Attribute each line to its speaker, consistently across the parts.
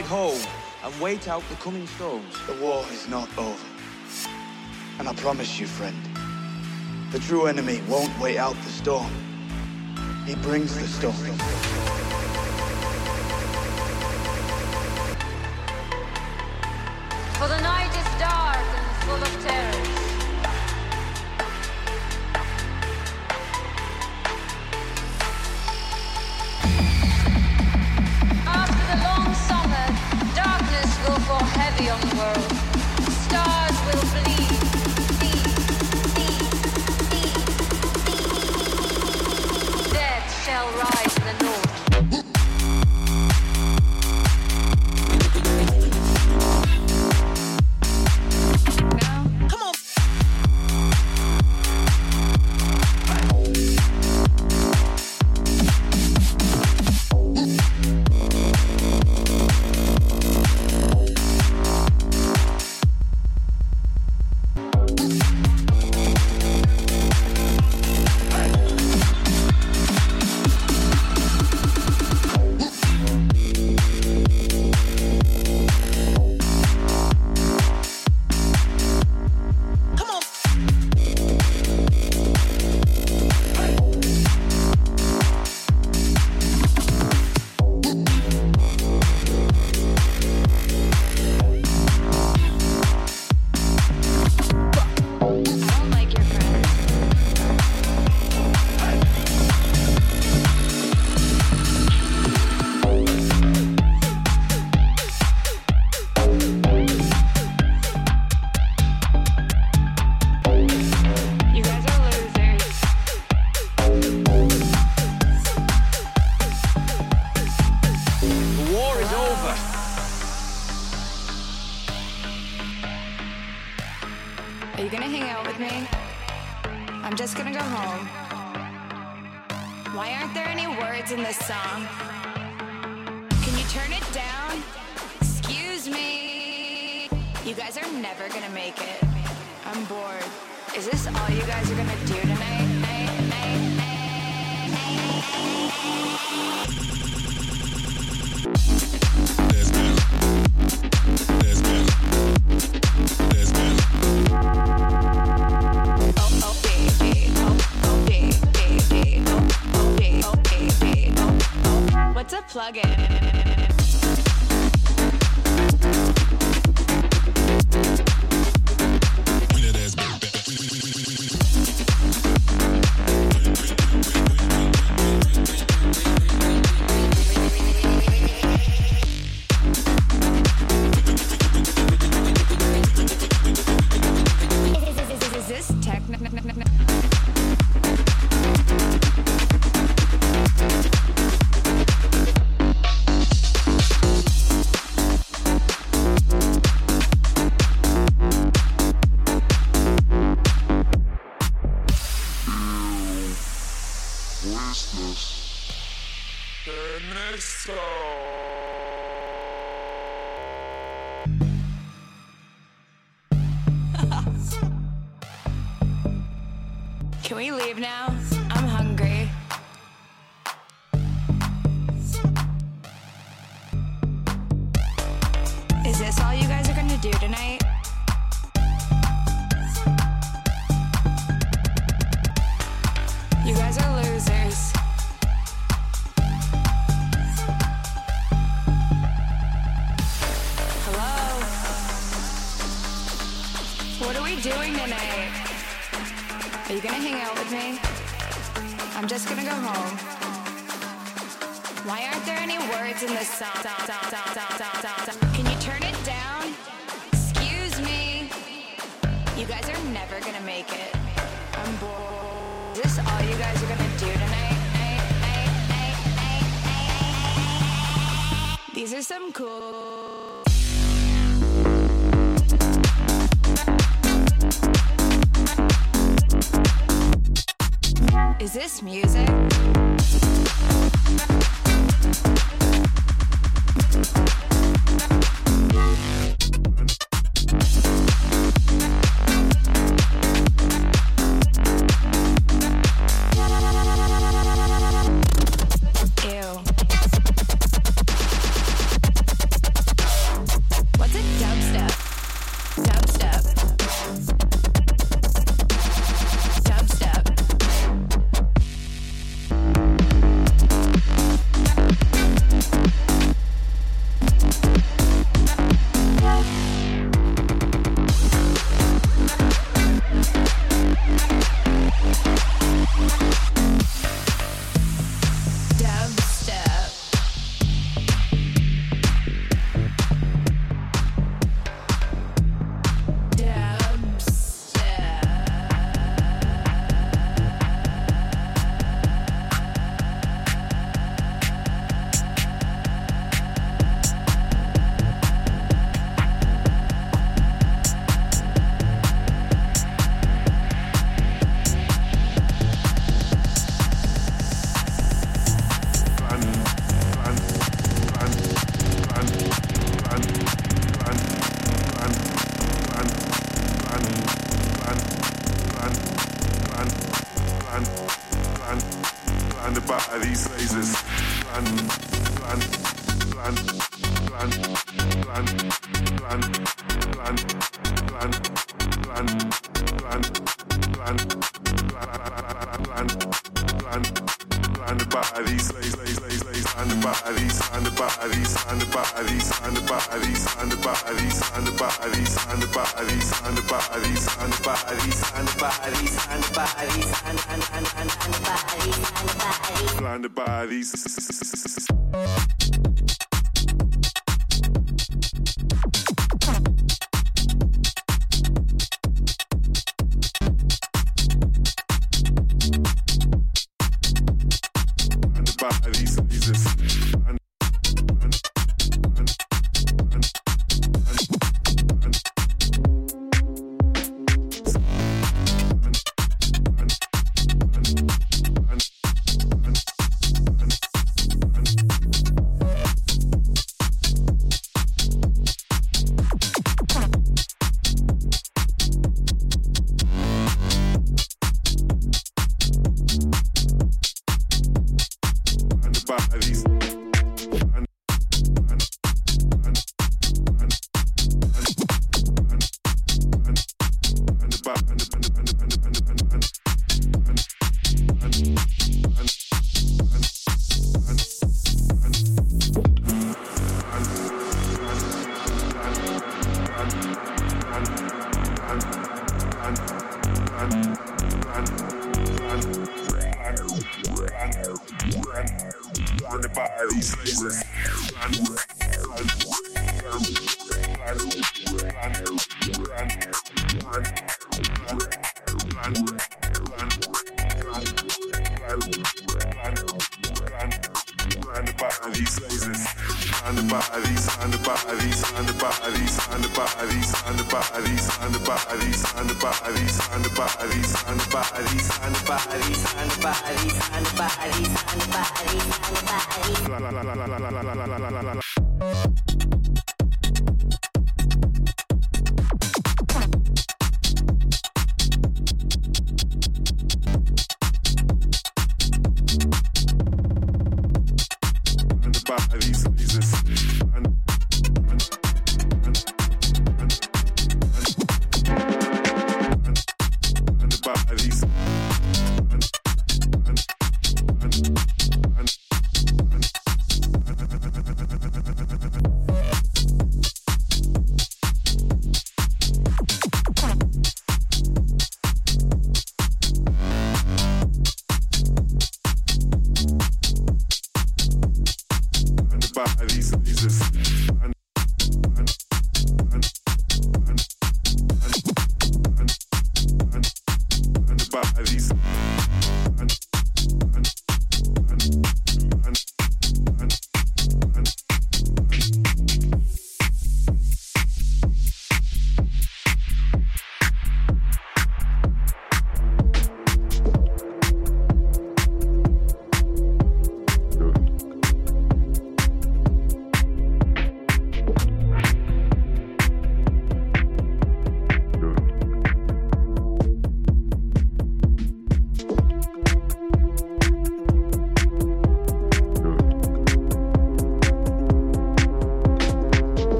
Speaker 1: ride home and wait out the coming storms.
Speaker 2: The war is not over. And I promise you, friend, the true enemy won't wait out the storm. He brings the storm.
Speaker 3: again.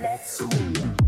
Speaker 3: Let's
Speaker 4: move.